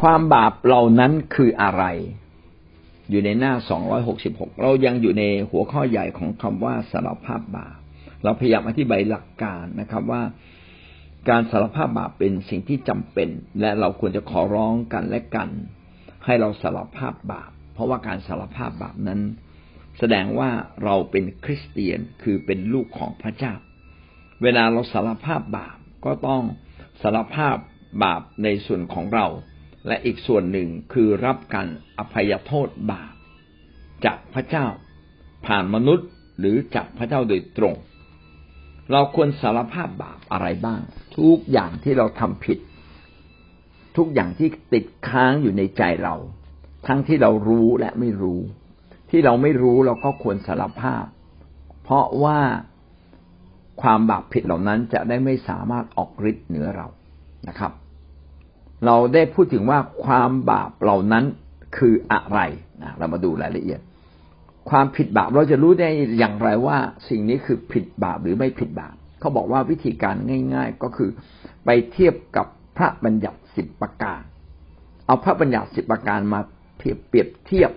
ความบาปเหล่านั้นคืออะไร อยู่ในหน้า 266 เรายังอยู่ในหัวข้อใหญ่ของคำว่าสารภาพบาป เราพยายามอธิบายหลักการนะครับว่า การสารภาพบาปเป็นสิ่งที่จำเป็น และเราควรจะขอร้องกันและกัน ให้เราสารภาพบาป เพราะว่าการสารภาพบาปนั้น แสดงว่าเราเป็นคริสเตียนคือเป็นลูกของพระเจ้า เวลาเราสารภาพบาปก็ต้องสารภาพบาปในส่วนของเรา และอีกส่วนหนึ่งคือรับการอภัยโทษบาปจากพระเจ้า ผ่านมนุษย์หรือจากพระเจ้าโดยตรง เราควรสารภาพบาปอะไรบ้าง ทุกอย่างที่เราทำผิด ทุกอย่างที่ติดค้างอยู่ในใจเรา ทั้งที่เรารู้และไม่รู้ ที่เราไม่รู้เราก็ควรสารภาพ เพราะว่าความบาปผิดเหล่านั้นจะได้ไม่สามารถออกฤทธิ์เหนือเรานะครับ เราได้พูดถึงว่าความบาปเหล่านั้นคืออะไรนะเรามาดูรายละเอียด ความผิดบาปเราจะรู้ได้อย่างไรว่าสิ่งนี้คือผิดบาปหรือไม่ผิดบาปเขาบอกว่าวิธีการง่าย ๆ ก็คือไปเทียบกับพระบัญญัติสิบประการ เอาพระบัญญัติสิบประการมาเปรียบเทียบ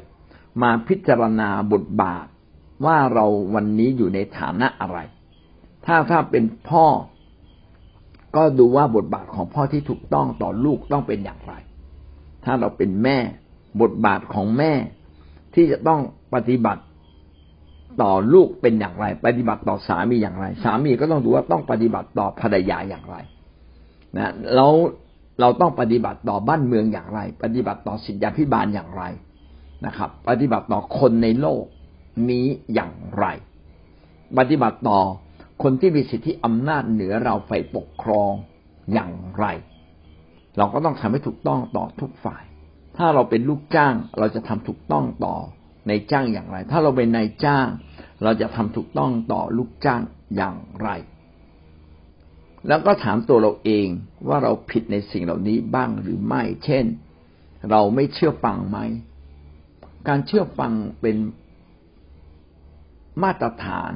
มาพิจารณาบทบาทว่าเราวันนี้อยู่ในฐานะอะไร ถ้าถ้าเป็นพ่อ ก็ดูว่าบทบาทของพ่อที่ถูกต้องต่อลูกต้องเป็นอย่างไร ถ้าเราเป็นแม่ บทบาทของแม่ที่จะต้องปฏิบัติต่อลูกเป็นอย่างไร ปฏิบัติต่อสามีอย่างไร สามีก็ต้องดูว่าต้องปฏิบัติต่อภรรยาอย่างไรนะแล้วเราต้องปฏิบัติต่อบ้านเมืองอย่างไร ปฏิบัติต่อสิทธิพิบาลอย่างไรนะครับ ปฏิบัติต่อคนในโลกนี้อย่างไร ปฏิบัติต่อ คนที่มีสิทธิอำนาจเหนือเราไปปกครองอย่างไร เราก็ต้องทำให้ถูกต้องต่อทุกฝ่าย ถ้าเราเป็นลูกจ้างเราจะทำถูกต้องต่อในจ้างอย่างไร ถ้าเราเป็นนายจ้าง เราจะทำถูกต้องต่อลูกจ้างอย่างไร แล้วก็ถามตัวเราเองว่าเราผิดในสิ่งเหล่านี้บ้างหรือไม่ เช่น เราไม่เชื่อฟังไหม การเชื่อฟังเป็นมาตรฐาน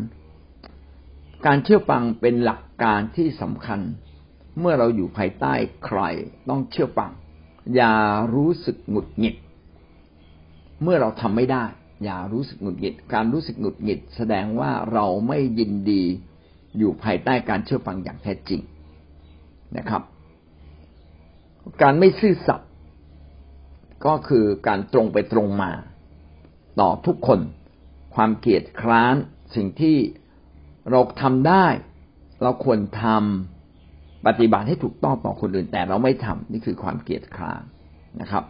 การเชื่อฟังเป็นหลักการที่สำคัญ เมื่อเราอยู่ภายใต้ใครต้องเชื่อฟัง อย่ารู้สึกหงุดหงิด เมื่อเราทำไม่ได้ อย่ารู้สึกหงุดหงิด การรู้สึกหงุดหงิด แสดงว่าเราไม่ยินดีอยู่ภายใต้การเชื่อฟังอย่างแท้จริงนะครับ การไม่ซื่อสัตย์ก็คือการตรงไปตรงมา ต่อทุกคน ความเกลียดคร้านสิ่งที่ เราทำได้ เราควรทำปฏิบัติให้ถูกต้องต่อคนอื่น แต่เราไม่ทำนี่คือความเกลียดคร้านนะครับ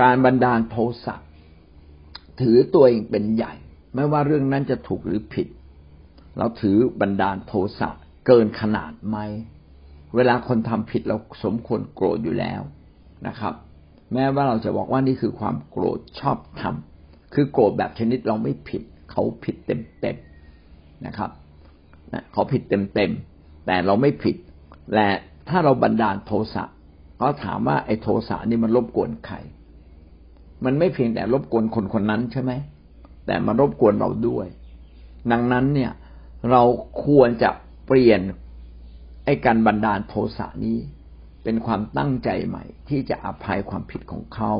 การบันดาลโทสะถือตัวเองเป็นใหญ่ ไม่ว่าเรื่องนั้นจะถูกหรือผิด เราถือบันดาลโทสะเกินขนาดไหมเวลาคนทำผิดเราสมควรโกรธอยู่แล้วนะครับ แม้ว่าเราจะบอกว่านี่คือความโกรธชอบทำคือโกรธแบบชนิดเราไม่ผิด เขาผิดเต็มๆนะครับ เขาผิดเต็มๆแต่เราไม่ผิด และถ้าเราบันดาลโทสะก็ถามว่าไอ้โทสะนี่มันรบกวนใคร มันไม่เพียงแต่รบกวนคนคนนั้นใช่ไหม แต่มันรบกวนเราด้วย ดังนั้นเนี่ยเราควรจะเปลี่ยนไอ้การบันดาลโทสะนี้เป็นความตั้งใจใหม่ ที่จะอภัยความผิดของเขา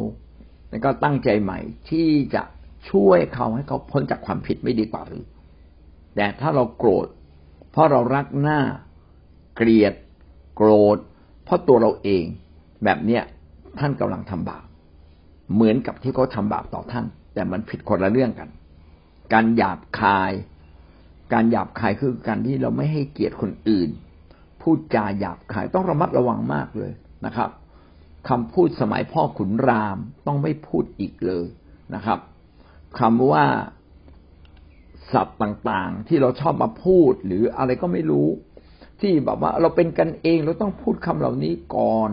แล้วก็ตั้งใจใหม่ที่จะช่วยเขาให้เขาพ้นจากความผิดไม่ดีกว่าหรือ แต่ถ้าเราโกรธ ราะเรารักหน้า เกลียด โกรธ เพราะตัวเราเอง แบบเนี้ยท่านกำลังทำบาปเหมือนกับที่เขาทาบาปต่อท่าน แต่มันผิดคนละเรื่องกัน การหยาบคาย การหยาบคายคือการที่เราไม่ให้เกียรติคนอื่น พูดจาหยาบคายต้องระมัดระวังมากเลยนะครับคำพูดสมัยพ่อขุนรามต้องไม่พูดอีกเลยนะครับคำว่า ศัพท์ต่างๆ ที่เราชอบมาพูดหรืออะไรก็ไม่รู้ ที่แบบว่าเราเป็นกันเองเราต้องพูดคำเหล่านี้ก่อน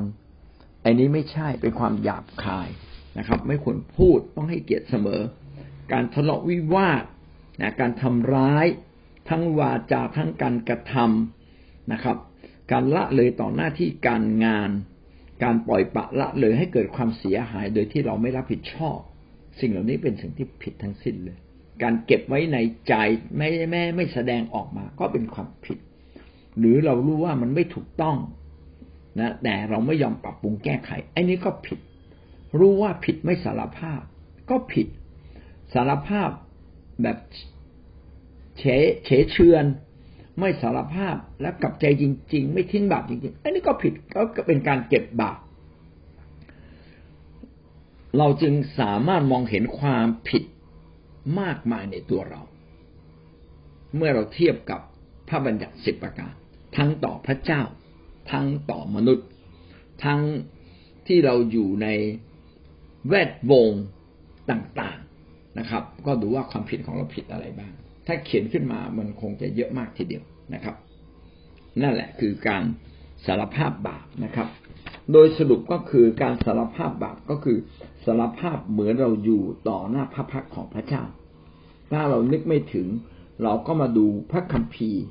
อันนี้ไม่ใช่เป็นความหยาบคายนะครับ ไม่ควรพูดต้องให้เกียรติเสมอ การทะเลาะวิวาทนะการทำร้าย ทั้งวาจาทั้งการกระทำนะครับ การละเลยต่อหน้าที่การงาน การปล่อยปะละเลยให้เกิดความเสียหายโดยที่เราไม่รับผิดชอบ สิ่งเหล่านี้เป็นสิ่งที่ผิดทั้งสิ้นเลย การเก็บไว้ในใจไม่แม่ไม่แสดงออกมา ก็เป็นความผิด หรือเรารู้ว่ามันไม่ถูกต้องนะแต่เราไม่ยอมปรับปรุงแก้ไขไอ้นี้ก็ผิด รู้ว่าผิดไม่สารภาพ ก็ผิด สารภาพแบบเฉเฉเชือน ไม่สารภาพและกลับใจจริง ๆ ไม่ทิ้งบาปจริงๆอันนี้ก็ผิดก็เป็นการเก็บบาปเราจึงสามารถมองเห็นความผิด มากมายในตัวเรา เมื่อเราเทียบกับพระบัญญัติสิบประการ ทั้งต่อพระเจ้า ทั้งต่อมนุษย์ ทั้งที่เราอยู่ในแวดวงต่างๆนะครับ ก็ดูว่าความผิดของเราผิดอะไรบ้าง ถ้าเขียนขึ้นมามันคงจะเยอะมากทีเดียวนะครับ นั่นแหละคือการสารภาพบาปนะครับ โดยสรุปก็คือการสารภาพบาปก็คือสารภาพเหมือนเราอยู่ต่อหน้าพระพักของพระเจ้า ถ้าเรานึกไม่ถึง เราก็มาดูพระคัมภีร์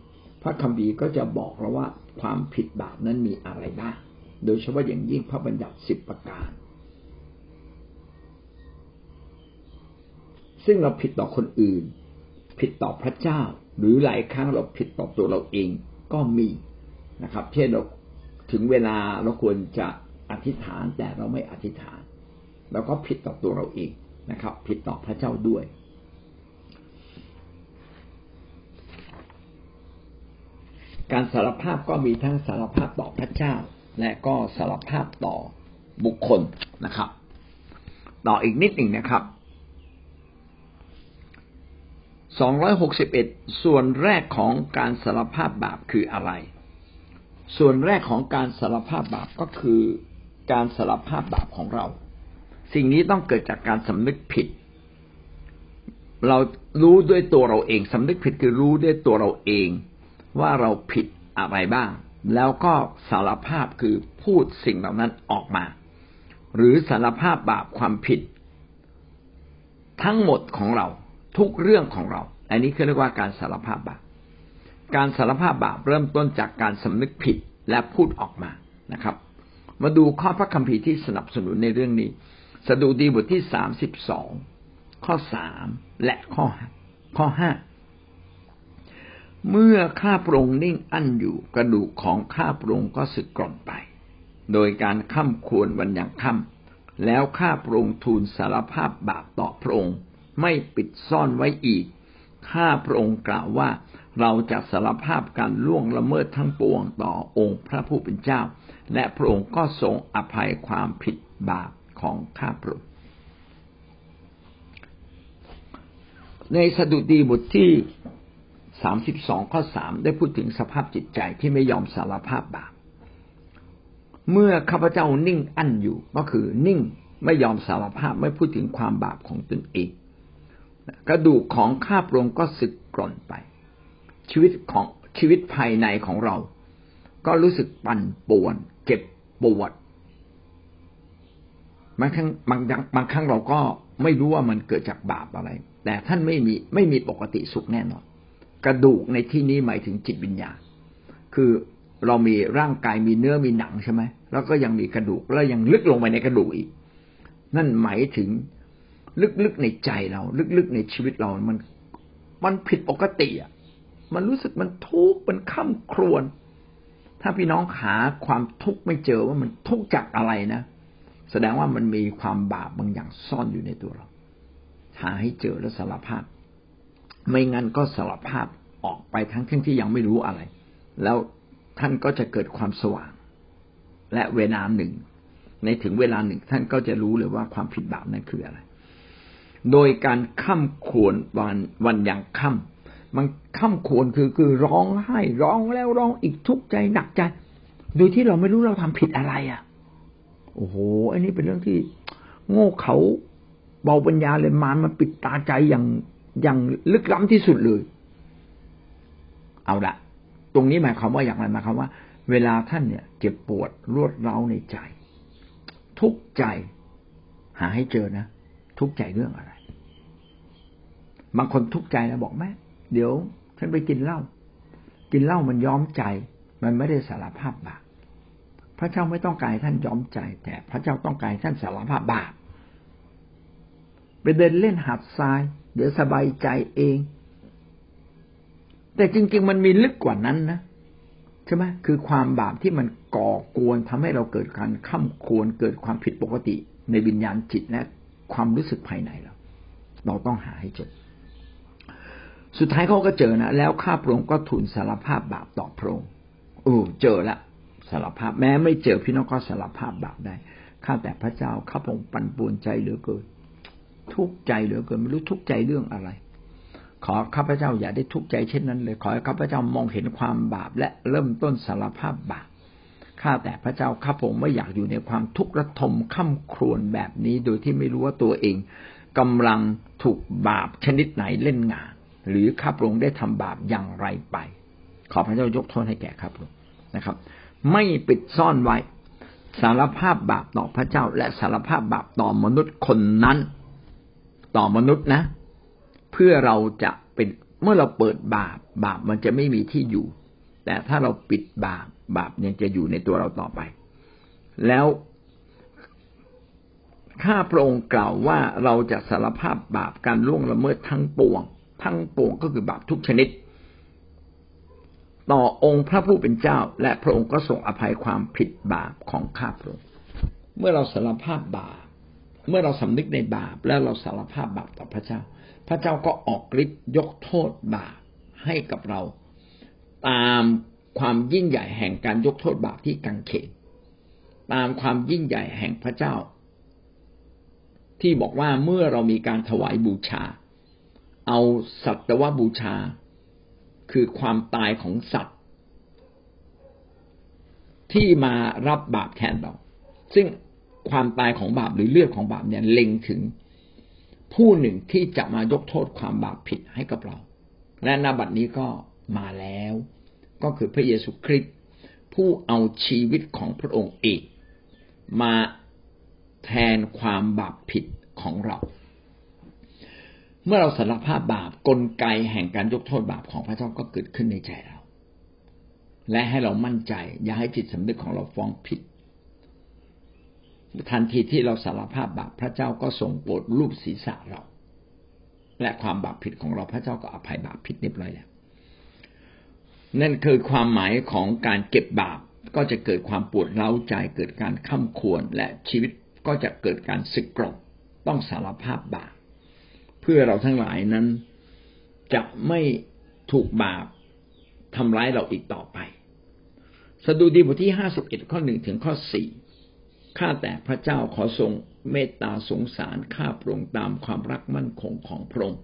พระคัมภีร์ก็จะบอกเราว่าความผิดบาปนั้นมีอะไรบ้างโดยเฉพาะอย่างยิ่งพระบัญญัติสิบประการ ซึ่งเราผิดต่อคนอื่น ผิดต่อพระเจ้า หรือหลายครั้งเราผิดต่อตัวเราเองก็มีนะครับ เช่นเรา ถึงเวลาเราควรจะอธิษฐานแต่เราไม่อธิษฐานเราก็ผิดต่อตัวเราเองนะครับ ผิดต่อพระเจ้าด้วย การสารภาพก็มีทั้งสารภาพต่อพระเจ้า และก็สารภาพต่อบุคคลนะครับ ต่ออีกนิดหนึ่งนะครับสองร้อยหกสิบเอ็ดส่วนแรกของการสารภาพบาปคืออะไร ส่วนแรกของการสารภาพบาปก็คือการสารภาพบาปของเรา สิ่งนี้ต้องเกิดจากการสำนึกผิด เรารู้ด้วยตัวเราเองสำนึกผิดคือรู้ด้วยตัวเราเอง ว่าเราผิดอะไรบ้าง แล้วก็สารภาพคือพูดสิ่งเหล่านั้นออกมา หรือสารภาพบาปความผิด ทั้งหมดของเราทุกเรื่องของเรา อันนี้คือเรียกว่าการสารภาพบาป การสารภาพบาปเริ่มต้นจากการสำนึกผิดและพูดออกมานะครับ มาดูข้อพระคัมภีร์ที่สนับสนุนในเรื่องนี้ สดุดีบทที่สามสิบสองข้อสามและข้อข้อห้าเมื่อข้าพระองค์นิ่งอั้นอยู่กระดูกของข้าพระองค์ก็สึกกร่อนไป โดยการข้าควรวันอย่างค่ำแล้วข้าพระองค์ทูลสารภาพบาปต่อพระองค์ ไม่ปิดซ่อนไว้อีก ข้าพระองค์กล่าวว่า เราจะสารภาพการล่วงละเมิดทั้งปวงต่อองค์พระผู้เป็นเจ้า และพระองค์ก็ทรงอภัยความผิดบาปของข้าพระองค์ในสดุดีบทที่สามสิบสองข้อสามได้พูดถึงสภาพจิตใจที่ไม่ยอมสารภาพบาป เมื่อข้าพเจ้านิ่งอั้นอยู่ก็คือนิ่งไม่ยอมสารภาพไม่พูดถึงความบาปของตนเอง กระดูกของข้าพระองค์ก็สึกกร่อนไป ชีวิตของชีวิตภายในของเรา ก็รู้สึกปั่นป่วน เจ็บปวดบางครั้งบางบางครั้งเราก็ไม่รู้ว่ามันเกิดจากบาปอะไร แต่ท่านไม่มีไม่มีปกติสุขแน่นอน กระดูกในที่นี้หมายถึงจิตวิญญาณ คือเรามีร่างกายมีเนื้อมีหนังใช่ไหมแล้วก็ยังมีกระดูกแล้วยังลึกลงไปในกระดูกอีก นั่นหมายถึงลึกๆในใจเรา ลึกๆในชีวิตเรา มัน มันผิดปกติอะ มันรู้สึกมันทุกข์มันข้าครวน ถ้าพี่น้องหาความทุกข์ไม่เจอว่ามันทุกข์จากอะไรนะ แสดงว่ามันมีความบาปบางอย่างซ่อนอยู่ในตัวเรา หาให้เจอแล้วสารภาพ ไม่งั้นก็สารภาพออกไปทั้งที่ที่ยังไม่รู้อะไร แล้วท่านก็จะเกิดความสว่าง และเวลาหนึ่ง ในถึงเวลาหนึ่ง ท่านก็จะรู้เลยว่าความผิดบาปนั้นคืออะไร โดยการข้ามขวนวันวันอย่างค่ำ มันข้ามขวนคือคือร้องไห้ร้องแล้วร้องอีกทุกข์ใจหนักใจ โดยที่เราไม่รู้เราทำผิดอะไรอะ โอ้โห อันนี้เป็นเรื่องที่โง่เขาเบาปัญญาเลยมารมันปิดตาใจอย่างอย่างลึกล้ำที่สุดเลย เอาละตรงนี้หมายความว่าอย่างไรหมายความว่า เวลาท่านเนี่ย เจ็บปวดรวดเร้าในใจ ทุกใจ หาให้เจอนะทุกใจเรื่องอะไร บางคนทุกใจนะบอกแม่ เดี๋ยวฉันไปกินเหล้ากินเหล้ามันย้อมใจ มันไม่ได้สารภาพบาปพระเจ้าไม่ต้องการท่านย้อมใจ แต่พระเจ้าต้องการท่านสารภาพบาปไปเดินเล่นหาดทราย เดี๋ยวสบายใจเอง แต่จริง ๆ มันมีลึกกว่านั้นนะใช่ไหมคือความบาปที่มันก่อกวนทำให้เราเกิดการข้ามควรเกิดความผิดปกติ ในวิญญาณจิตและความรู้สึกภายในเรา เราต้องหาให้เจอ สุดท้ายเขาก็เจอนะแล้วข้าพระองค์ก็ทูลสารภาพบาปต่อพระองค์โอ้เจอละสารภาพแม้ไม่เจอพี่น้องก็สารภาพบาปได้ข้าแต่พระเจ้าข้าพระองค์ปั่นป่วนใจเหลือเกิน ทุกข์ใจเหลือเกินไม่รู้ทุกข์ใจเรื่องอะไร ขอข้าพเจ้าอย่าได้ทุกข์ใจเช่นนั้นเลยขอให้ข้าพเจ้ามองเห็นความบาปและเริ่มต้นสารภาพบาปข้าแต่พระเจ้าข้าพงไม่อยากอยู่ในความทุกข์ระทมข้าครวนแบบนี้ โดยที่ไม่รู้ว่าตัวเองกำลังถูกบาปชนิดไหนเล่นงาน หรือข้าพระองค์ได้ทำบาปอย่างไรไป ขอพระเจ้ายกโทษให้แก่ข้าพระองค์นะครับ ไม่ปิดซ่อนไว้ สารภาพบาปต่อพระเจ้า และสารภาพบาปต่อมนุษย์คนนั้น ต่อมนุษย์นะ เพื่อเราจะเป็นเมื่อเราเปิดบาป บาปมันจะไม่มีที่อยู่ แต่ถ้าเราปิดบาป บาปยังจะอยู่ในตัวเราต่อไป แล้วข้าพระองค์กล่าวว่าเราจะสารภาพบาปการล่วงละเมิดทั้งปวง ทั้งปวงก็คือบาปทุกชนิด ต่อองค์พระผู้เป็นเจ้า และพระองค์ก็ทรงอภัยความผิดบาปของข้าพระองค์เมื่อเราสารภาพบาป เมื่อเราสำนึกในบาป แล้วเราสารภาพบาปต่อพระเจ้า พระเจ้าก็ออกฤทธิ์ยกโทษบาปให้กับเรา ตามความยิ่งใหญ่แห่งการยกโทษบาปที่กังเขนตามความยิ่งใหญ่แห่งพระเจ้า ที่บอกว่าเมื่อเรามีการถวายบูชา เอาสัตวบูชา คือความตายของสัตว์ ที่มารับบาปแทนเรา ซึ่งความตายของบาปหรือเลือดของบาปเนี่ยเล็งถึงผู้หนึ่งที่จะมายกโทษความบาปผิดให้กับเรา และนบัดนี้ก็มาแล้ว ก็คือพระเยซูคริสต์ผู้เอาชีวิตของพระองค์เองมาแทนความบาปผิดของเรา เมื่อเราสารภาพบาปกลไกแห่งการยกโทษบาปของพระเจ้าก็เกิดขึ้นในใจเรา และให้เรามั่นใจ อย่าให้จิตสำนึกของเราฟ้องผิด ทันทีที่เราสารภาพบาปพระเจ้าก็ทรงโปรดรูปศีรษะเรา และความบาปผิดของเราพระเจ้าก็อภัยบาปผิดเรียบร้อยแล้วนั่นคือความหมายของการเก็บบาปก็จะเกิดความปวดเร้าใจเกิดการข้าควรและชีวิตก็จะเกิดการสึกกรดต้องสารภาพบาป เพื่อเราทั้งหลายนั้นจะไม่ถูกบาปทำร้ายเราอีกต่อไป สดุดีบทที่ห้าสิบเอ็ดข้อหนึ่งถึงข้อสี่ข้าแต่พระเจ้าขอทรงเมตตาสงสารข้าพระองค์ตามความรักมั่นคงของพระองค์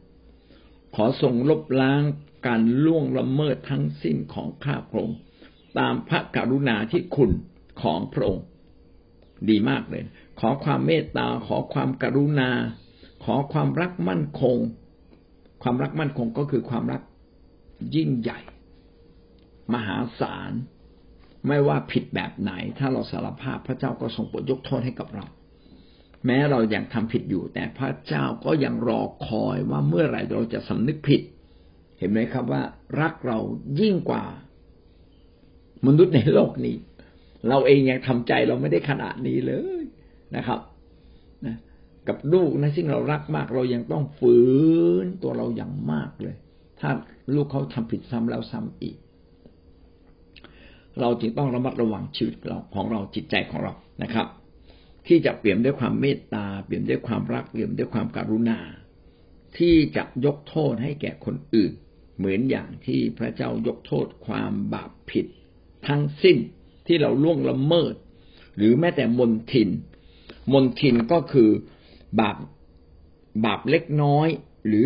ขอทรงลบล้างการล่วงละเมิดทั้งสิ้นของข้าพระองค์ตามพระกรุณาที่คุณของพระองค์ ดีมากเลย ขอความเมตตาขอความกรุณา ขอความรักมั่นคง ความรักมั่นคงก็คือความรักยิ่งใหญ่ มหาศาลไม่ว่าผิดแบบไหน ถ้าเราสารภาพพระเจ้าก็ทรงโปรดยกโทษให้กับเรา แม้เรายัางทำผิดอยู่ แต่พระเจ้าก็ยังรอคอยว่าเมื่อไหร่เราจะสำนึกผิด เห็นไหมครับว่า รักเรายิ่งกว่า มนุษย์ในโลกนี้ เราเองยังทำใจเราไม่ได้ขนาดนี้เลยนะครับ กับลูกนะซึ่งเรารักมาก เรายังต้องฝืนตัวเราอย่างมากเลย ถ้าลูกเขาทำผิดซ้ำแล้วซ้ำอีก เราจึงต้องระมัดระวังชีวิตเราของเราจิตใจของเรานะครับ ที่จะเปลี่ยนด้วยความเมตตาเปลี่ยนด้วยความรักเปลี่ยนด้วยความการุณา ที่จะยกโทษให้แก่คนอื่น เหมือนอย่างที่พระเจ้ายกโทษความบาปผิด ทั้งสิ้นที่เราล่วงละเมิด หรือแม้แต่มนทิน มนทินก็คือ บาปบาปเล็กน้อยหรือ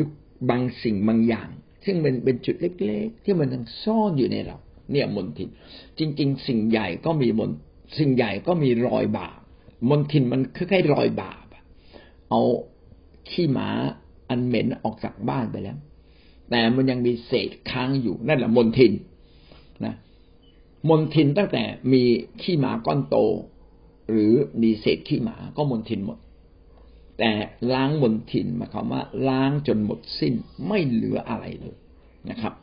บางสิ่งบางอย่าง ซึ่งเป็นเป็นจุดเล็ก ๆ ที่มันยังซ่อนอยู่ในเรา เนี่ยมนทินจริง ๆ สิ่งใหญ่ก็มีมนสิ่งใหญ่ก็มีรอยบาปมนทินมันคล้ายๆรอยบาปเอาขี้หมาอันเหม็นออกจากบ้านไปแล้ว แต่มันยังมีเศษค้างอยู่นั่นแหละมนทินนะมนทินตั้งแต่มีขี้หมาก้อนโต หรือมีเศษขี้หมาก็มนทินหมด แต่ล้างมนทินหมายความว่า ล้างจนหมดสิ้นไม่เหลืออะไรเลยนะครับ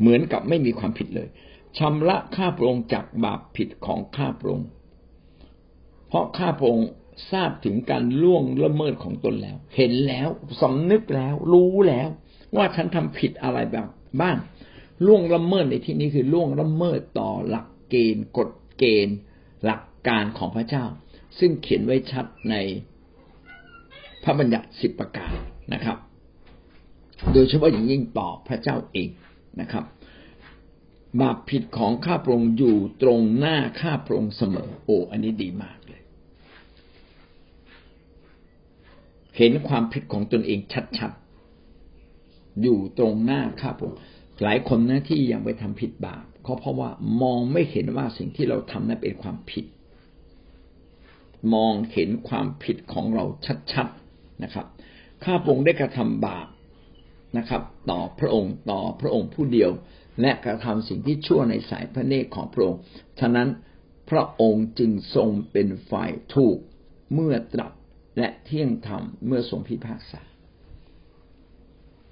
เหมือนกับไม่มีความผิดเลยชำระข้าพระองค์จากบาปผิดของข้าพระองค์เพราะข้าพระองค์ทราบถึงการล่วงละเมิดของตนแล้ว เห็นแล้วสำนึกแล้ว รู้แล้ว ว่าฉันทำผิดอะไรแบบบ้างล่วงละเมิดในที่นี้คือล่วงละเมิดต่อหลักเกณฑ์ กฎเกณฑ์ หลักการของพระเจ้า ซึ่งเขียนไว้ชัดใน พระบัญญัติสิบประการนะครับ โดยเฉพาะอย่างยิ่งต่อพระเจ้าเองนะครับ บาปผิดของข้าพระองค์อยู่ตรงหน้าข้าพระองค์เสมอ โอ้อันนี้ดีมากเลย เห็นความผิดของตนเองชัดๆอยู่ตรงหน้าข้าพระองค์หลายคนนะที่ยังไปทำผิดบาปเขาเพราะว่ามองไม่เห็นว่าสิ่งที่เราทำนั้นเป็นความผิด มองเห็นความผิดของเราชัดๆ นะครับ ข้าพระองค์ได้กระทำบาปนะครับ ต่อพระองค์ต่อพระองค์ผู้เดียว และกระทำสิ่งที่ชั่วในสายพระเนตรของพระองค์ฉะนั้นพระองค์จึงทรงเป็นฝ่ายถูกเมื่อตรัสและเที่ยงธรรมเมื่อทรงพิพากษา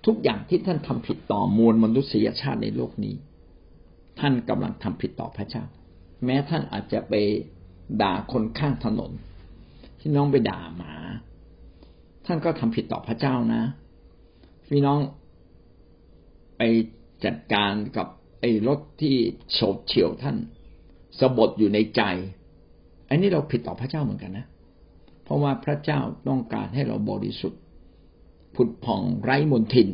ทุกอย่างที่ท่านทำผิดต่อมวลมนุษยชาติในโลกนี้ ท่านกำลังทำผิดต่อพระเจ้า แม้ท่านอาจจะไปด่าคนข้างถนน ที่น้องไปด่าหมา ท่านก็ทำผิดต่อพระเจ้านะพี่น้องไปจัดการกับไอ้รถที่โฉบเฉี่ยวท่านสบดอยู่ในใจ อันนี้เราผิดต่อพระเจ้าเหมือนกันนะ เพราะว่าพระเจ้าต้องการให้เราบริสุทธิ์ ผุดผ่องไร้มนทิน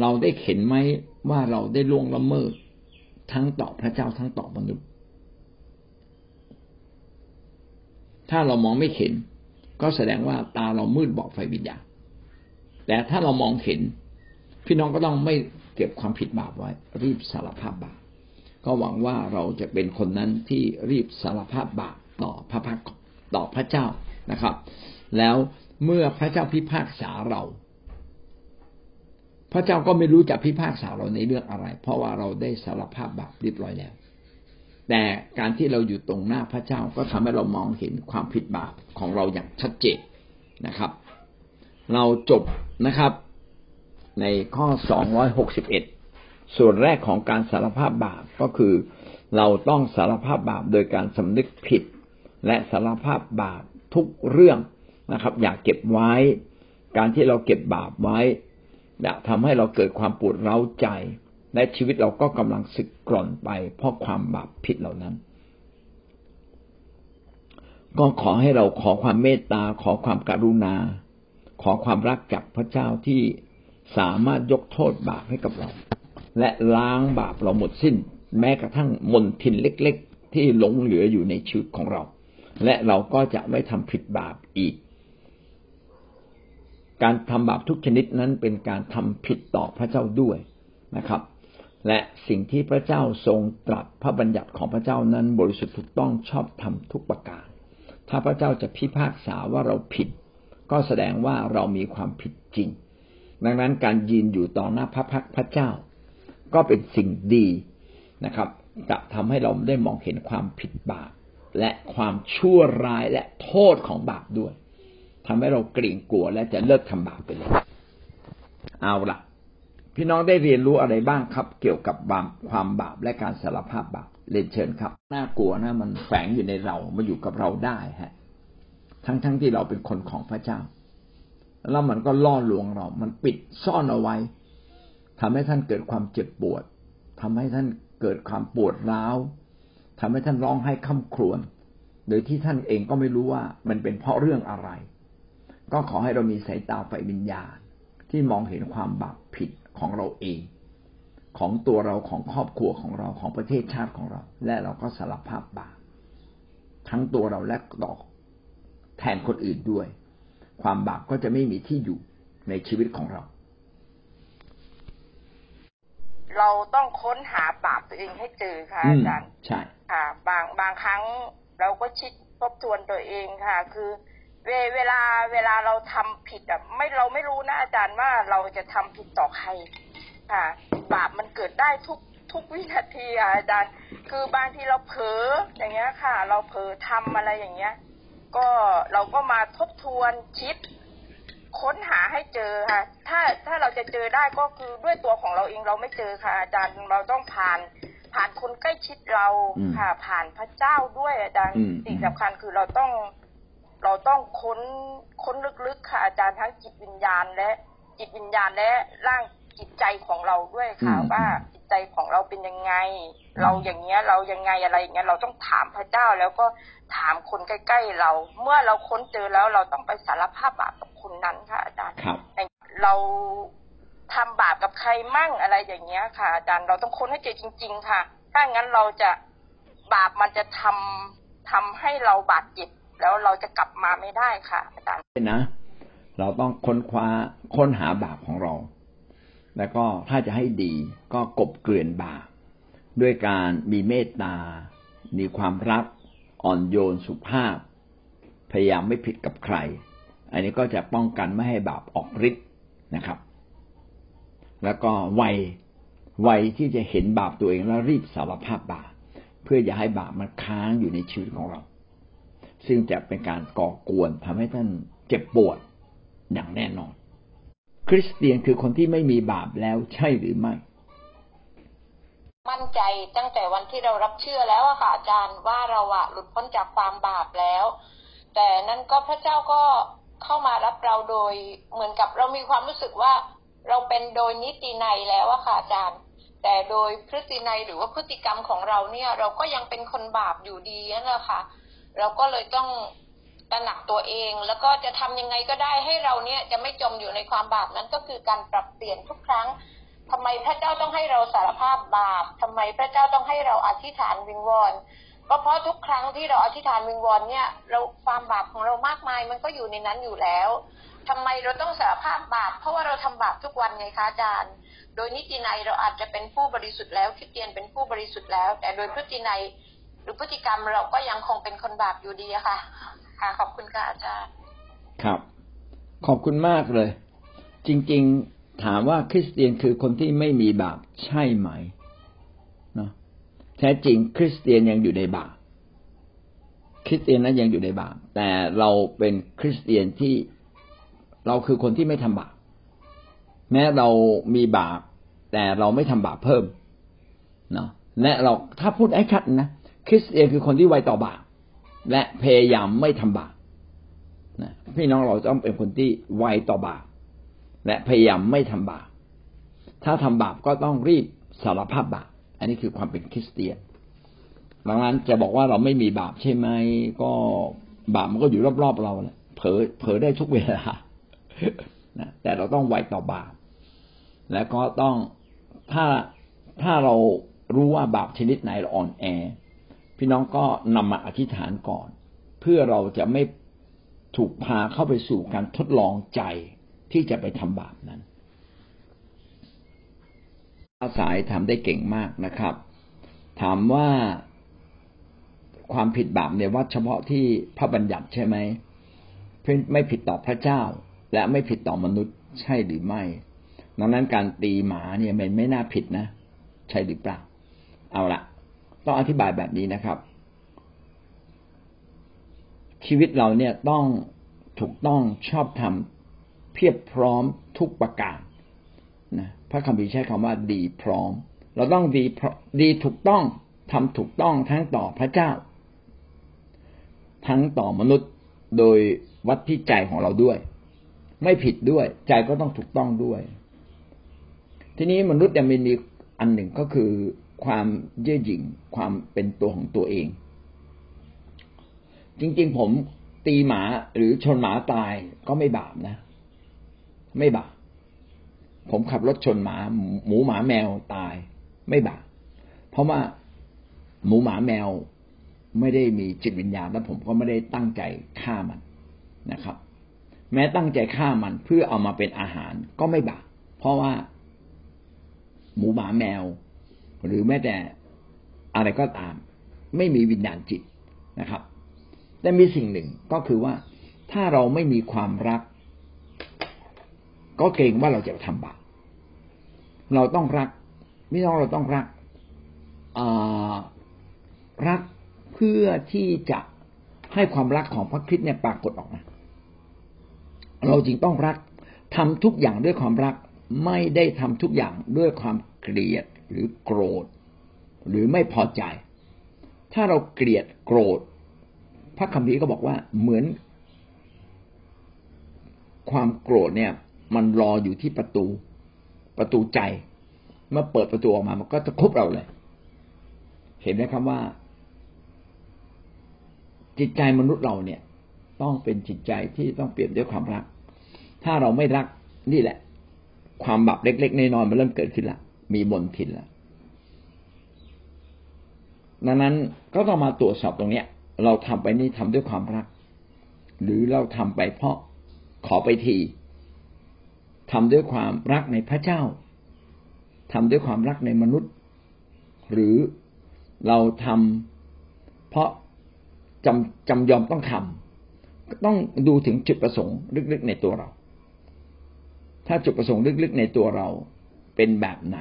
เราได้เห็นไหมว่าเราได้ล่วงละเมิด ทั้งต่อพระเจ้าทั้งต่อมนุษย์ ถ้าเรามองไม่เห็น ก็แสดงว่าตาเรามืดบอดไฟวิญญาณแต่ถ้าเรามองเห็น พี่น้องก็ต้องไม่เก็บความผิดบาปไว้ รีบสารภาพบาปก็หวังว่าเราจะเป็นคนนั้นที่รีบสารภาพบาปต่อพระพักต่อพระเจ้านะครับ แล้วเมื่อพระเจ้าพิพากษาเรา พระเจ้าก็ไม่รู้จะพิพากษาเราในเรื่องอะไร เพราะว่าเราได้สารภาพบาปเรียบร้อยแล้ว แต่การที่เราอยู่ตรงหน้าพระเจ้าก็ทำให้เรามองเห็นความผิดบาปของเราอย่างชัดเจนนะครับ เราจบนะครับ ในข้อสองร้อยหกสิบเอ็ดส่วนแรกของการสารภาพบาปก็คือ เราต้องสารภาพบาปโดยการสำนึกผิด และสารภาพบาปทุกเรื่องนะครับ อย่าเก็บไว้ การที่เราเก็บบาปไว้จะทำให้เราเกิดความปวดร้าวใจ และชีวิตเราก็กำลังสึกกร่อนไป เพราะความบาปผิดเหล่านั้น ก็ขอให้เราขอความเมตตา ขอความกรุณา ขอความรักจากพระเจ้าที่สามารถยกโทษบาปให้กับเรา และล้างบาปเราหมดสิ้น แม้กระทั่งมนทินเล็ก ๆ ที่หลงเหลืออยู่ในชีวิตของเรา และเราก็จะไม่ทำผิดบาปอีก การทำบาปทุกชนิดนั้นเป็นการทำผิดต่อพระเจ้าด้วยนะครับ และสิ่งที่พระเจ้าทรงตรัสพระบัญญัติของพระเจ้านั้นบริสุทธิ์ถูกต้องชอบทำทุกประการ ถ้าพระเจ้าจะพิพากษาว่าเราผิด ก็แสดงว่าเรามีความผิดจริง ดังนั้นการยืนอยู่ต่อหน้าพระพักพระเจ้า ก็เป็นสิ่งดีนะครับ จะทำให้เราได้มองเห็นความผิดบาป และความชั่วร้ายและโทษของบาปด้วยทำให้เราเกรงกลัวและจะเลิกทำบาปไปเลย เอาล่ะ พี่น้องได้เรียนรู้อะไรบ้างครับ เกี่ยวกับบาปความบาปและการสารภาพบาปเรียนเชิญครับ น่ากลัวนะมันแฝงอยู่ในเรามาอยู่กับเราได้ฮะ ทั้งๆทที่เราเป็นคนของพระเจ้า แล้วมันก็ล่อลวงเรา มันปิดซ่อนเอาไว้ทำให้ท่านเกิดความเจ็บปวดทำให้ท่านเกิดความปวดร้าวทำให้ท่านร้องไห้ค่ำครวญโดยที่ท่านเองก็ไม่รู้ว่ามันเป็นเพราะเรื่องอะไร ก็ขอให้เรามีสายตาไฟวิญญาณที่มองเห็นความบาปผิด ของเราเอง ของตัวเราของครอบครัวของเราของประเทศชาติของเรา และเราก็สารภาพบาปทั้งตัวเราและต่อแทนคนอื่นด้วย ความบาปก็จะไม่มีที่อยู่ในชีวิตของเรา เราต้องค้นหาบาปตัวเองให้เจอค่ะอาจารย์ใช่ค่ะบางบางครั้งเราก็ชิดทบทวนตัวเองค่ะ คือ เวเวลาเวลาเราทำผิดอะไม่เราไม่รู้นะอาจารย์ว่าเราจะทำผิดต่อใครค่ะ บาปมันเกิดได้ทุกทุกวินาทีอะอาจารย์ คือบางทีเราเผลออย่างเงี้ยค่ะ เราเผลอทำอะไรอย่างเงี้ย ก็เราก็มาทบทวนคิด ค้นหาให้เจอค่ะ ถ้าถ้าเราจะเจอได้ก็คือด้วยตัวของเราเองเราไม่เจอค่ะ อาจารย์เราต้องผ่านผ่านคนใกล้ชิดเราค่ะ ผ่านพระเจ้าด้วยอาจารย์สิ่งสำคัญคือเราต้อง เราต้องค้นค้นลึกๆค่ะอาจารย์ทั้งจิตวิญญาณและ จิตวิญญาณและร่างจิตใจของเราด้วยค่ะว่าจิตใจของเราเป็นยังไง เราอย่างเงี้ยเรายังไงอะไรอย่างเงี้ยเราต้องถามพระเจ้าแล้วก็ถามคนใกล้ๆเรา เมื่อเราค้นเจอแล้วเราต้องไปสารภาพบาปกับคนนั้นค่ะ อาจารย์เราทำบาปกับใครมั่งอะไรอย่างเงี้ยค่ะ อาจารย์เราต้องค้นให้เจอจริง ๆ ค่ะ ถ้างั้นเราจะบาปมันจะทำทำให้เราบาดเจ็บ แล้วเราจะกลับมาไม่ได้ค่ะอาจารย์นะเราต้องค้นคว้าค้นหาบาปของเรา แล้วก็ถ้าจะให้ดีก็กบเกลื่อนบาปด้วยการมีเมตตา มีความรัก อ่อนโยนสุภาพ พยายามไม่ผิดกับใคร อันนี้ก็จะป้องกันไม่ให้บาปออกฤทธิ์นะครับ แล้วก็ไวไวที่จะเห็นบาปตัวเองแล้วรีบสารภาพบาปเพื่ออย่าให้บาปมันค้างอยู่ในชีวิตของเรา ซึ่งจะเป็นการก่อกวนทำให้ท่านเจ็บปวดอย่างแน่นอน คริสเตียนคือคนที่ไม่มีบาปแล้วใช่หรือไม่ มั่นใจตั้งแต่วันที่เรารับเชื่อแล้วอะค่ะอาจารย์ว่าเราอะหลุดพ้นจากความบาปแล้ว แต่นั้นก็พระเจ้าก็เข้ามารับเราโดยเหมือนกับเรามีความรู้สึกว่าเราเป็นโดยนิติในแล้วอะค่ะอาจารย์ แต่โดยพฤตินัยหรือว่าพฤติกรรมของเราเนี่ย เราก็ยังเป็นคนบาปอยู่ดีนั่นแหละค่ะ เราก็เลยต้องตระหนักตัวเอง แล้วก็จะทำยังไงก็ได้ให้เราเนี่ยจะไม่จมอยู่ในความบาปนั้นก็คือการปรับเปลี่ยนทุกครั้งทำไมพระเจ้าต้องให้เราสารภาพบาปทำไมพระเจ้าต้องให้เราอธิษฐานวิงวอนก็เพราะทุกครั้งที่เราอธิษฐานวิงวอนเนี่ย เราความบาปของเรามากมายมันก็อยู่ในนั้นอยู่แล้วทำไมเราต้องสารภาพบาป เพราะว่าเราทำบาปทุกวันไงคะอาจารย์ โดยนิตินัยเราอาจจะเป็นผู้บริสุทธิ์แล้วคิดเตียนเป็นผู้บริสุทธิ์แล้ว แต่โดยพฤตินัย หรือพฤติกรรมเราก็ยังคงเป็นคนบาปอยู่ดีอะค่ะ ค่ะ ขอบคุณค่ะอาจารย์ครับ ขอบคุณมากเลย จริง ๆถามว่าคริสเตียนคือคนที่ไม่มีบาปใช่ไหมเนาะแท้จริง คริสเตียนยังอยู่ในบาปคริสเตียนนั้นยังอยู่ในบาปแต่เราเป็นคริสเตียนที่เราคือคนที่ไม่ทำบาปแม้เรามีบาปแต่เราไม่ทำบาปเพิ่มเนาะและเราถ้าพูดไอ้ชัดนะ คริสเตียนคือคนที่ไวต่อบาปและพยายามไม่ทำบาปนะพี่น้องเราต้องเป็นคนที่ไวต่อบาปและพยายามไม่ทำบาปถ้าทำบาปก็ต้องรีบสารภาพบาปอันนี้คือความเป็นคริสเตียนดังนั้นจะบอกว่าเราไม่มีบาปใช่ไหมก็บาปมันก็อยู่รอบๆเราแหละเผลอเผลอได้ทุกเวลาแต่เราต้องไวต่อบาปและก็ต้องถ้าถ้าเรารู้ว่าบาปชนิดไหนเราอ่อนแอ พี่น้องก็นำมาอธิษฐานก่อน เพื่อเราจะไม่ถูกพาเข้าไปสู่การทดลองใจที่จะไปทำบาปนั้นอาสายทำได้เก่งมากนะครับ ถามว่าความผิดบาปในวัดเฉพาะที่พระบัญญัติใช่ไหมไม่ผิดต่อพระเจ้า และไม่ผิดต่อมนุษย์ใช่หรือไม่ดังนั้นการตีหมาเนี่ยมันไม่น่าผิดนะ ใช่หรือเปล่า เอาละ ต้องอธิบายแบบนี้นะครับ ชีวิตเราเนี่ยต้องถูกต้องชอบทำเพียบพร้อมทุกประการนะพระคัมภีร์ใช้คำว่าดีพร้อม เราต้องดีดีถูกต้องทำถูกต้องทั้งต่อพระเจ้า ทั้งต่อมนุษย์โดยวัดที่ใจของเราด้วย ไม่ผิดด้วย ใจก็ต้องถูกต้องด้วย ทีนี้มนุษย์ยังมีอันหนึ่งก็คือ ความเย่อหยิ่งความเป็นตัวของตัวเอง จริงๆ ผมตีหมาหรือชนหมาตายก็ไม่บาปนะ ไม่บาปผมขับรถชนหมา หมูหมาแมวตาย ไม่บาปเพราะว่าหมูหมาแมวไม่ได้มีจิตวิญญาณและผมก็ไม่ได้ตั้งใจฆ่ามันนะครับ แม้ตั้งใจฆ่ามันเพื่อเอามาเป็นอาหารก็ไม่บาปเพราะว่าหมูหมาแมว หรือแม้แต่อะไรก็ตาม ไม่มีวิญญาณจิตนะครับ แต่มีสิ่งหนึ่งก็คือว่าถ้าเราไม่มีความรัก ก็เกรงว่าเราจะทำบาปเราต้องรักไม่ต้องเราต้องรักรักเพื่อที่จะให้ความรักของพระคริสต์เนี่ยปรากฏออกมา เราจรึงต้องรักทำทุกอย่างด้วยความรัก ไม่ได้ทำทุกอย่างด้วยความเกลียด หรือโกรธ หรือไม่พอใจ ถ้าเราเกลียดโกรธ พระคัมภีร์ก็บอกว่าเหมือน ความโกรธเนี่ย มันรออยู่ที่ประตู ประตูใจ เมื่อเปิดประตูออกมา มันก็จะคุบเราเลย เห็นไหมครับว่า จิตใจมนุษย์เราเนี่ย ต้องเป็นจิตใจที่ต้องเปลี่ยนด้วยความรัก ถ้าเราไม่รักนี่แหละ ความบาปเล็ก ๆน้อยๆมันเริ่มเกิดขึ้นละ มีมนทินละดังนั้นก็ต้องมาตรวจสอบตรงเนี้ย เราทำไปนี่ทำด้วยความรัก หรือเราทำไปเพราะขอไปทีทำด้วยความรักในพระเจ้าทำด้วยความรักในมนุษย์ หรือเราทำเพราะจำจำยอมต้องทำต้องดูถึงจุดประสงค์ลึกๆในตัวเรา ถ้าจุดประสงค์ลึกๆในตัวเรา เป็นแบบไหน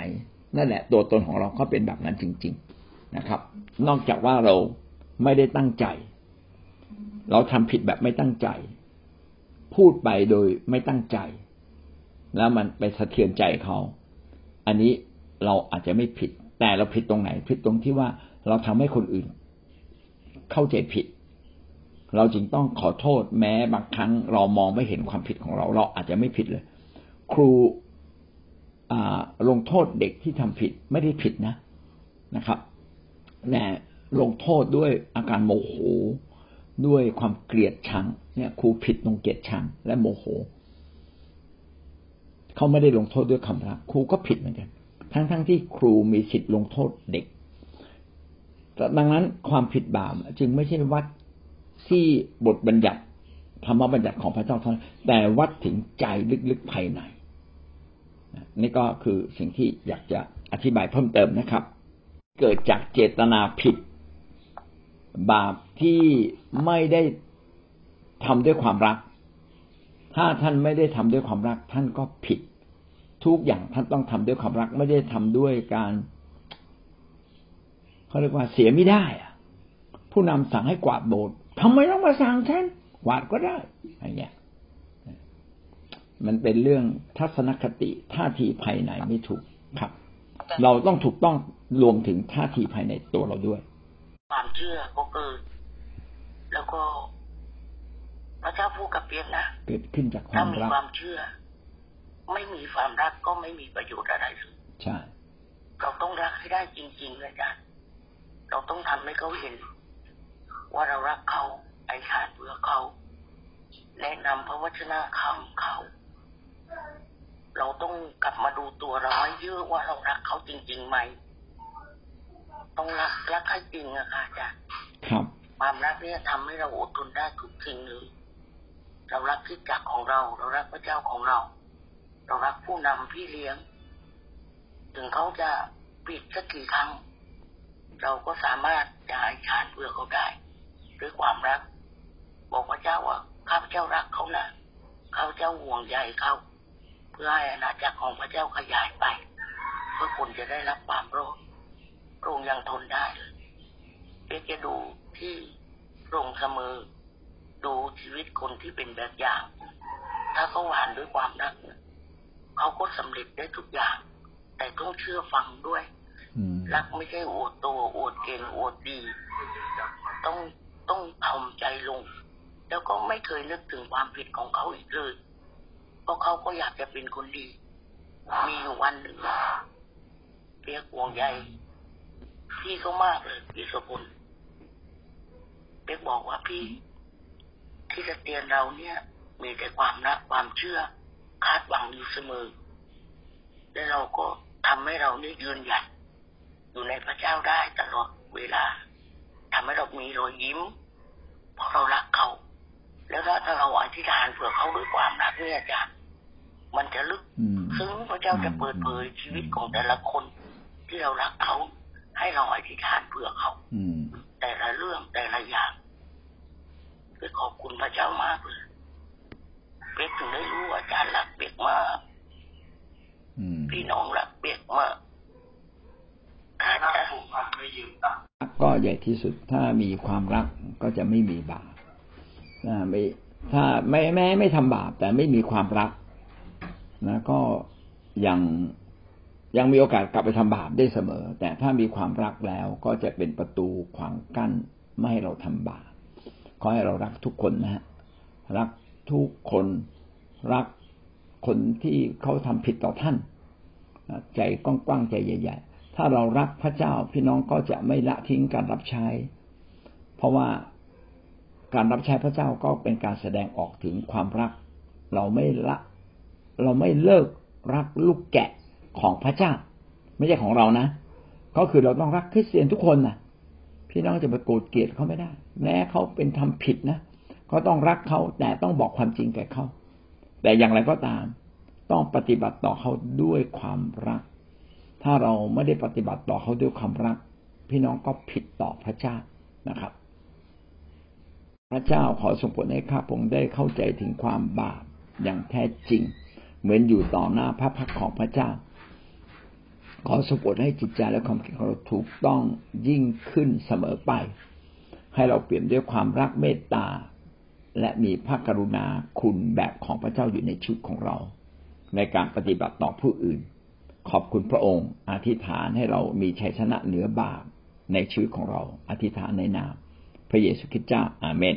นั่นแหละ ตัวตนของเราก็เป็นแบบนั้นจริง ๆนะครับ นอกจากว่าเราไม่ได้ตั้งใจ เราทำผิดแบบไม่ตั้งใจ พูดไปโดยไม่ตั้งใจ แล้วมันไปสะเทือนใจเขา อันนี้เราอาจจะไม่ผิด แต่เราผิดตรงไหน ผิดตรงที่ว่าเราทำให้คนอื่น เข้าใจผิด เราจึงต้องขอโทษแม้บางครั้ง เรามองไม่เห็นความผิดของเรา เราอาจจะไม่ผิดเลย ครู ลงโทษเด็กที่ทำผิดไม่ได้ผิดนะนะครับแต่ลงโทษด้วยอาการโมโหด้วยความเกลียดชังเนี่ยครูผิดตรงเกลียดชังและโมโหเขาไม่ได้ลงโทษด้วยคำรักครูก็ผิดเหมือนกันทั้งๆทที่ครูมีสิทธิ์ลงโทษเด็ก ดังนั้นความผิดบาปจึงไม่ใช่วัดที่บทบัญญัติธรรมบัญญัติของพระเจ้าเท่านั้นแต่วัดถึงใจลึกๆภายใน นี่ก็คือสิ่งที่อยากจะอธิบายเพิ่มเติมนะครับ เกิดจากเจตนาผิด บาปที่ไม่ได้ทำด้วยความรัก ถ้าท่านไม่ได้ทำด้วยความรัก ท่านก็ผิด ทุกอย่างท่านต้องทำด้วยความรัก ไม่ได้ทำด้วยการเขาเรียกว่าเสียไม่ได้อะผู้นำสั่งให้กวาดโบสถ์ทำไมต้องมาสั่งฉันกวาดก็ได้อะไรเงี้ย มันเป็นเรื่องทัศนคติท่าทีภายในไม่ถูกครับ เราต้องถูกต้องรวมถึงท่าทีภายในตัวเราด้วย ความเชื่อก็เกิด แล้วก็พระเจ้าพูดกับเปียกนะเกิดขึ้นจากคามถ้าวมีรักความเชื่อ ไม่มีความรักก็ไม่มีประโยชน์อะไรเลยใช่เราต้องรักให้ได้จริงๆเลยจ้ะเราต้องทำให้เขาเห็น ว่าเรารักเขาไอ้ขาดเพื่อเขาแนะนำพระวจนะคำเขา เราต้องกลับมาดูตัวเราให้เยอะว่าเรารักเขาจริงๆไหม ต้องรักรักให้จริงอะค่ะจ้ะครับ ความรักเนี่ยทำให้เราอดทนได้ทุกสิ่งเลยเรารักคริดจักรของเรา เรารักพระเจ้าของเรา เรารักผู้นำพี่เลี้ยง ถึงเขาจะผิดสักกี่ครั้ง เราก็สามารถจ่ายชานเพื่อเขาได้ด้วยความรัก บอกพระเจ้าว่าข้าพเจ้ารักเขานะข้าพเจ้าห่วงใยเขาเพื่อให้อาณาจักรของพระเจ้าขยายไป เพื่อคนจะได้รับความรอดพระองค์ยังทนได้เลยเอจะดูที่พระองค์เสมอดูชีวิตคนที่เป็นแบบอย่าง ถ้าเขาหวานด้วยความรักเขาก็สำเร็จได้ทุกอย่าง แต่ต้องเชื่อฟังด้วยรักไม่ใช่อวดตัวอวดเก่งอวดดี ต้องต้องทำใจลง แล้วก็ไม่เคยนึกถึงความผิดของเขาอีกเลย ราะเขาก็อยากจะเป็นคนดี มีอยู่วันหนึ่งเปียกวงใยพี่เขามากเลยพี่สกุลเปียกบอกว่าพี่ ที่จะเตียนเราเนี่ย มีแต่ความรักความเชื่อ คาดหวังอยู่เสมอ และเราก็ทำให้เราได้ยืนหยัดอยู่ในพระเจ้าได้ตลอดเวลาทำให้เรามีรอยยิ้ม เพราะเรารักเขา แล้วถ้าเราอธิษฐานเผื่อเขาด้วยความรักเนี่ยจ้ะ มันจะลึกอืมซึ่งพระเจ้าจะเปิดเผยชีวิตของแต่ละคน ที่เรารักเขา ให้เราอธิษฐานเผื่อเขาอืมแต่ละเรื่องแต่ละอย่างเป๊กขอบคุณพระเจ้ามากเลยเป๊กถึงได้รู้ว่าอาจารย์รักเป๊กมากอืมพี่น้องรักเป๊กมากถ้าจะก็ใหญ่ที่สุดถ้ามีความรักก็จะไม่มีบาปนะไม่ถ้าไม่แม้ไม่ทำบาปแต่ไม่มีความรัก นะก็ยังยังมีโอกาสกลับไปทำบาปได้เสมอ แต่ถ้ามีความรักแล้วก็จะเป็นประตูขวางกั้นไม่ให้เราทำบาปขอให้เรารักทุกคนนะฮะรักทุกคนรักคนที่เขาทำผิดต่อท่าน ใจกว้างๆใจใหญ่ ๆ ถ้าเรารักพระเจ้าพี่น้องก็จะไม่ละทิ้งการรับใช้ เพราะว่าการรับใช้พระเจ้าก็เป็นการแสดงออกถึงความรัก เราไม่ละ เราไม่เลิกรักลูกแกะของพระเจ้า ไม่ใช่ของเรานะ ก็คือเราต้องรักคริสเตียนทุกคนนะพี่น้องจะไปโกรธเกลียดเขาไม่ได้ แม้เขาเป็นทำผิดนะก็ต้องรักเขาแต่ต้องบอกความจริงแก่เขา แต่อย่างไรก็ตาม ต้องปฏิบัติต่อเขาด้วยความรัก ถ้าเราไม่ได้ปฏิบัติต่อเขาด้วยความรัก พี่น้องก็ผิดต่อพระเจ้านะครับ พระเจ้าขอส่งผลให้ข้าพงได้เข้าใจถึงความบาปอย่างแท้จริง เหมือนอยู่ต่อหน้าพระพักของพระเจ้า ขอสมบูรให้จิตใจและความคิดของเราถูกต้องยิ่งขึ้นเสมอไป ให้เราเปลี่ยนด้วยความรักเมตตา และมีพระกรุณาคุณแบบของพระเจ้าอยู่ในชีวิตของเรา ในการปฏิบัติต่อผู้อื่น ขอบคุณพระองค์ อธิษฐานให้เรามีชัยชนะเหนือบาปในชีวิตของเรา อธิษฐานในนามพระเยซูคริสต์เจ้าอาเมน